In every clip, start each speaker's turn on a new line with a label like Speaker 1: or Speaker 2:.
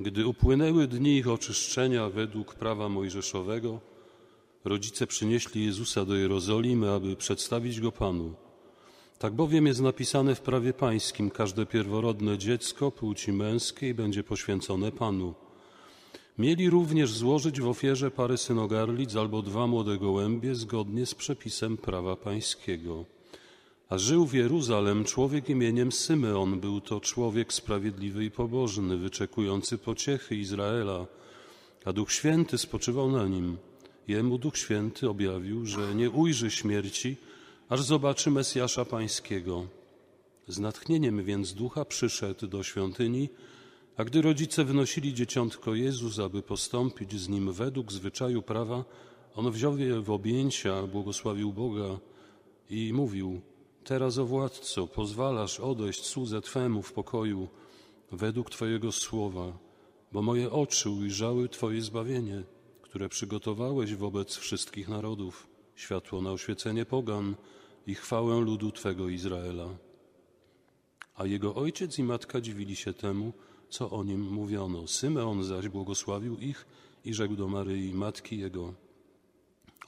Speaker 1: Gdy upłynęły dni ich oczyszczenia według prawa mojżeszowego, rodzice przynieśli Jezusa do Jerozolimy, aby przedstawić go Panu. Tak bowiem jest napisane w prawie pańskim: każde pierworodne dziecko płci męskiej będzie poświęcone Panu. Mieli również złożyć w ofierze parę synogarlic albo dwa młode gołębie zgodnie z przepisem prawa pańskiego. A żył w Jeruzalem człowiek imieniem Symeon. Był to człowiek sprawiedliwy i pobożny, wyczekujący pociechy Izraela, a Duch Święty spoczywał na nim. Jemu Duch Święty objawił, że nie ujrzy śmierci, aż zobaczy Mesjasza Pańskiego. Z natchnieniem więc ducha przyszedł do świątyni, a gdy rodzice wnosili dzieciątko Jezus, aby postąpić z nim według zwyczaju prawa, on wziął je w objęcia, błogosławił Boga i mówił: Teraz, o władco, pozwalasz odejść słudze Twemu w pokoju według Twojego słowa, bo moje oczy ujrzały Twoje zbawienie, które przygotowałeś wobec wszystkich narodów, światło na oświecenie pogan i chwałę ludu Twego Izraela. A jego ojciec i matka dziwili się temu, co o nim mówiono. Symeon zaś błogosławił ich i rzekł do Maryi, matki jego: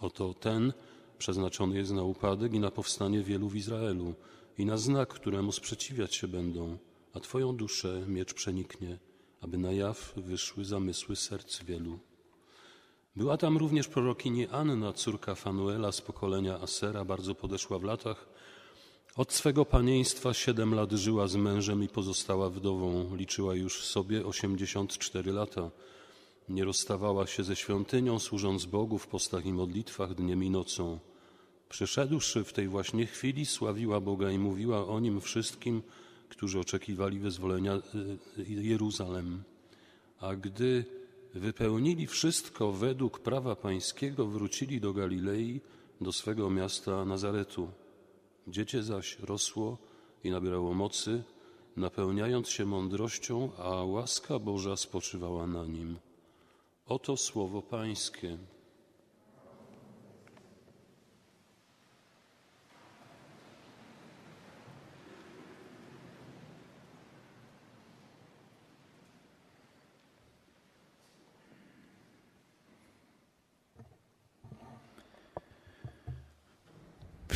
Speaker 1: Oto ten przeznaczony jest na upadek i na powstanie wielu w Izraelu i na znak, któremu sprzeciwiać się będą, a Twoją duszę miecz przeniknie, aby na jaw wyszły zamysły serc wielu. Była tam również prorokini Anna, córka Fanuela z pokolenia Asera, bardzo podeszła w latach. Od swego panieństwa siedem lat żyła z mężem i pozostała wdową. Liczyła już sobie osiemdziesiąt cztery lata. Nie rozstawała się ze świątynią, służąc Bogu w postach i modlitwach dniem i nocą. Przyszedłszy w tej właśnie chwili, sławiła Boga i mówiła o nim wszystkim, którzy oczekiwali wyzwolenia y, Jeruzalem. A gdy wypełnili wszystko według prawa pańskiego, wrócili do Galilei, do swego miasta Nazaretu. Dziecię zaś rosło i nabierało mocy, napełniając się mądrością, a łaska Boża spoczywała na nim. Oto słowo Pańskie.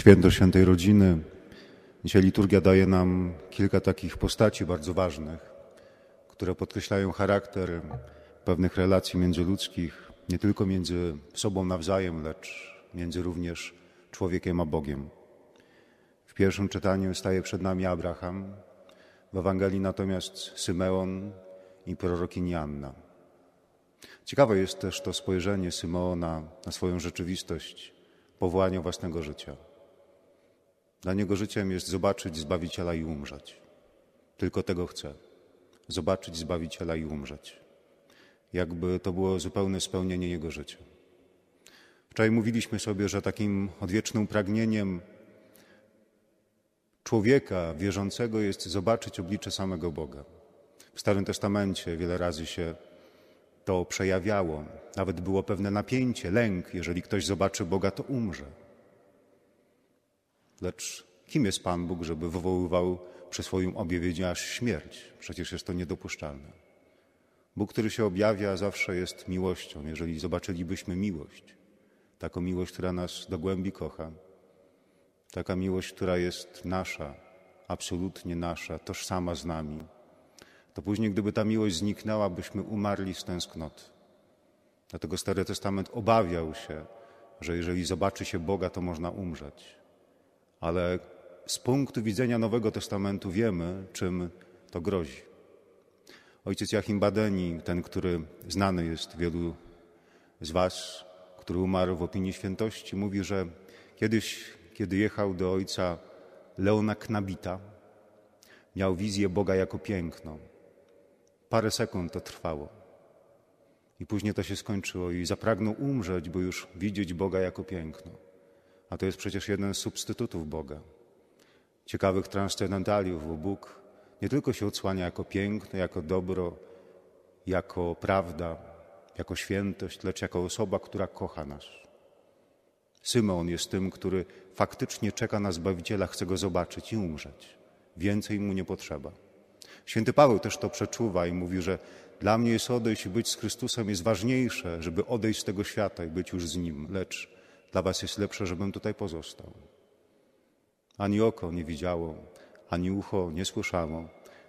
Speaker 2: Święto świętej rodziny. Dzisiaj liturgia daje nam kilka takich postaci bardzo ważnych, które podkreślają charakter pewnych relacji międzyludzkich, nie tylko między sobą nawzajem, lecz między również człowiekiem a Bogiem. W pierwszym czytaniu staje przed nami Abraham, w Ewangelii natomiast Symeon i prorokini Anna. Ciekawe jest też to spojrzenie Symeona na swoją rzeczywistość, powołanie własnego życia. Dla niego życiem jest zobaczyć Zbawiciela i umrzeć. Tylko tego chce. Zobaczyć Zbawiciela i umrzeć. Jakby to było zupełne spełnienie jego życia. Wczoraj mówiliśmy sobie, że takim odwiecznym pragnieniem człowieka wierzącego jest zobaczyć oblicze samego Boga. W Starym Testamencie wiele razy się to przejawiało. Nawet było pewne napięcie, lęk. Jeżeli ktoś zobaczy Boga, to umrze. Lecz kim jest Pan Bóg, żeby wywoływał przy swoim objawieniu aż śmierć? Przecież jest to niedopuszczalne. Bóg, który się objawia, zawsze jest miłością. Jeżeli zobaczylibyśmy miłość, taką miłość, która nas do głębi kocha, taka miłość, która jest nasza, absolutnie nasza, tożsama z nami, to później, gdyby ta miłość zniknęła, byśmy umarli z tęsknoty. Dlatego Stary Testament obawiał się, że jeżeli zobaczy się Boga, to można umrzeć ale z punktu widzenia Nowego Testamentu wiemy, czym to grozi. Ojciec Jachim Badeni, ten, który znany jest wielu z Was, który umarł w opinii świętości, mówi, że kiedyś, kiedy jechał do ojca Leona Knabita, miał wizję Boga jako piękną. Parę sekund to trwało. I później to się skończyło i zapragnął umrzeć, by już widzieć Boga jako piękno. A to jest przecież jeden z substytutów Boga. Ciekawych transcendentaliów, bo Bóg nie tylko się odsłania jako piękno, jako dobro, jako prawda, jako świętość, lecz jako osoba, która kocha nas. Symeon jest tym, który faktycznie czeka na Zbawiciela, chce go zobaczyć i umrzeć. Więcej mu nie potrzeba. Święty Paweł też to przeczuwa i mówi, że dla mnie jest odejść i być z Chrystusem jest ważniejsze, żeby odejść z tego świata i być już z Nim, lecz dla Was jest lepsze, żebym tutaj pozostał. Ani oko nie widziało, ani ucho nie słyszało,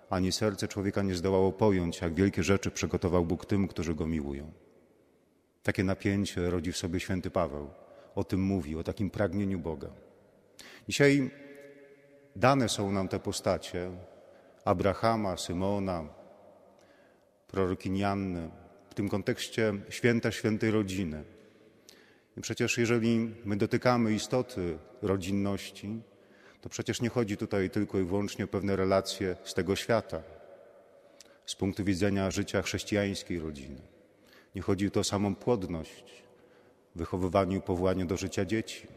Speaker 2: ani serce człowieka nie zdołało pojąć, jak wielkie rzeczy przygotował Bóg tym, którzy Go miłują. Takie napięcie rodzi w sobie święty Paweł. O tym mówi, o takim pragnieniu Boga. Dzisiaj dane są nam te postacie Abrahama, Symona, prorokini Janny, w tym kontekście święta świętej rodziny. Przecież jeżeli my dotykamy istoty rodzinności, to przecież nie chodzi tutaj tylko i wyłącznie o pewne relacje z tego świata, z punktu widzenia życia chrześcijańskiej rodziny. Nie chodzi tu o samą płodność, wychowywanie i powołanie do życia dzieci,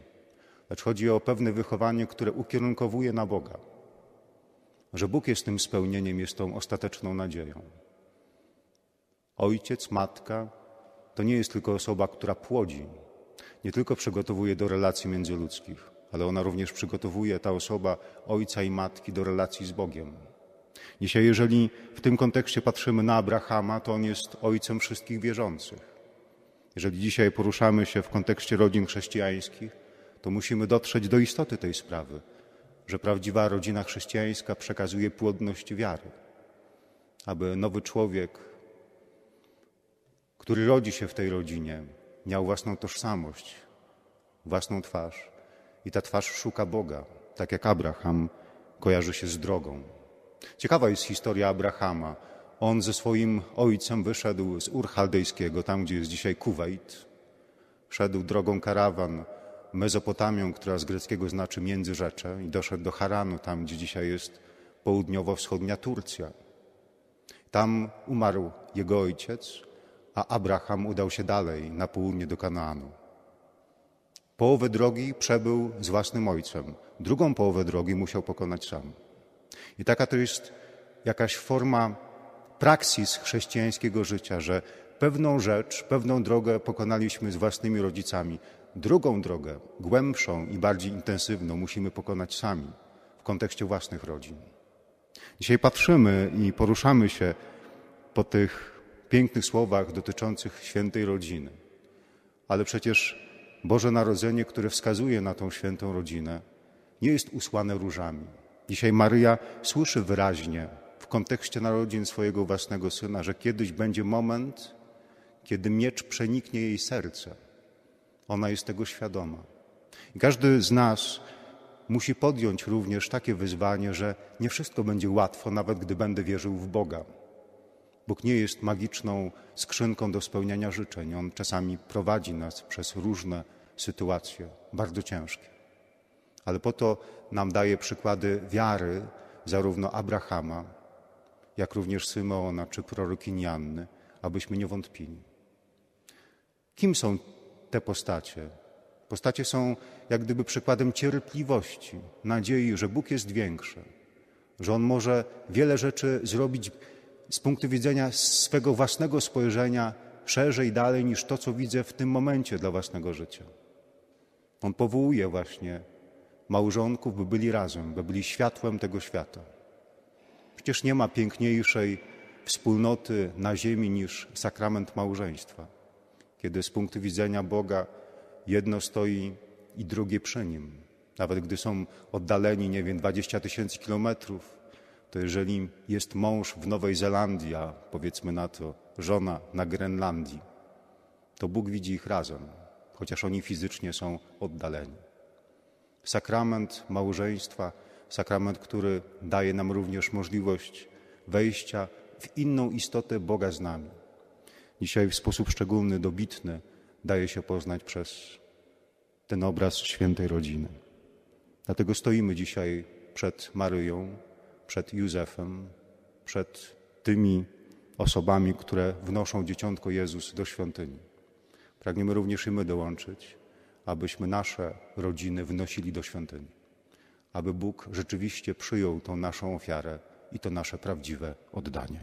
Speaker 2: lecz chodzi o pewne wychowanie, które ukierunkowuje na Boga. Że Bóg jest tym spełnieniem, jest tą ostateczną nadzieją. Ojciec, matka to nie jest tylko osoba, która płodzi, nie tylko przygotowuje do relacji międzyludzkich, ale ona również przygotowuje ta osoba ojca i matki do relacji z Bogiem. Dzisiaj, jeżeli w tym kontekście patrzymy na Abrahama, to on jest ojcem wszystkich wierzących. Jeżeli dzisiaj poruszamy się w kontekście rodzin chrześcijańskich, to musimy dotrzeć do istoty tej sprawy, że prawdziwa rodzina chrześcijańska przekazuje płodność wiary, aby nowy człowiek, który rodzi się w tej rodzinie, miał własną tożsamość, własną twarz i ta twarz szuka Boga, tak jak Abraham kojarzy się z drogą. Ciekawa jest historia Abrahama. On ze swoim ojcem wyszedł z Ur Chaldejskiego, tam gdzie jest dzisiaj Kuwait. Szedł drogą karawan Mezopotamią, która z greckiego znaczy międzyrzecze i doszedł do Haranu, tam gdzie dzisiaj jest południowo-wschodnia Turcja. Tam umarł jego ojciec, a Abraham udał się dalej na południe do Kanaanu. Połowę drogi przebył z własnym ojcem, drugą połowę drogi musiał pokonać sam. I taka to jest jakaś forma praksis chrześcijańskiego życia, że pewną rzecz, pewną drogę pokonaliśmy z własnymi rodzicami, drugą drogę, głębszą i bardziej intensywną, musimy pokonać sami w kontekście własnych rodzin. Dzisiaj patrzymy i poruszamy się po tych pięknych słowach dotyczących świętej rodziny, ale przecież Boże Narodzenie, które wskazuje na tą świętą rodzinę, nie jest usłane różami. Dzisiaj Maryja słyszy wyraźnie w kontekście narodzin swojego własnego syna, że kiedyś będzie moment, kiedy miecz przeniknie jej serce. Ona jest tego świadoma. I każdy z nas musi podjąć również takie wyzwanie, że nie wszystko będzie łatwo, nawet gdy będę wierzył w Boga. Bóg nie jest magiczną skrzynką do spełniania życzeń. On czasami prowadzi nas przez różne sytuacje, bardzo ciężkie. Ale po to nam daje przykłady wiary zarówno Abrahama, jak również Symeona czy prorokini Anny, abyśmy nie wątpili. Kim są te postacie? Postacie są jak gdyby przykładem cierpliwości, nadziei, że Bóg jest większy, że On może wiele rzeczy zrobić z punktu widzenia swego własnego spojrzenia szerzej, dalej niż to, co widzę w tym momencie dla własnego życia. On powołuje właśnie małżonków, by byli razem, by byli światłem tego świata. Przecież nie ma piękniejszej wspólnoty na ziemi niż sakrament małżeństwa, kiedy z punktu widzenia Boga jedno stoi i drugie przy nim. Nawet gdy są oddaleni, nie wiem, 20 tysięcy kilometrów, to jeżeli jest mąż w Nowej Zelandii, a powiedzmy na to żona na Grenlandii, to Bóg widzi ich razem, chociaż oni fizycznie są oddaleni. Sakrament małżeństwa, sakrament, który daje nam również możliwość wejścia w inną istotę Boga z nami. Dzisiaj w sposób szczególny, dobitny daje się poznać przez ten obraz świętej rodziny. Dlatego stoimy dzisiaj przed Maryją, przed Józefem, przed tymi osobami, które wnoszą dzieciątko Jezus do świątyni. Pragniemy również i my dołączyć, abyśmy nasze rodziny wnosili do świątyni, aby Bóg rzeczywiście przyjął tą naszą ofiarę i to nasze prawdziwe oddanie.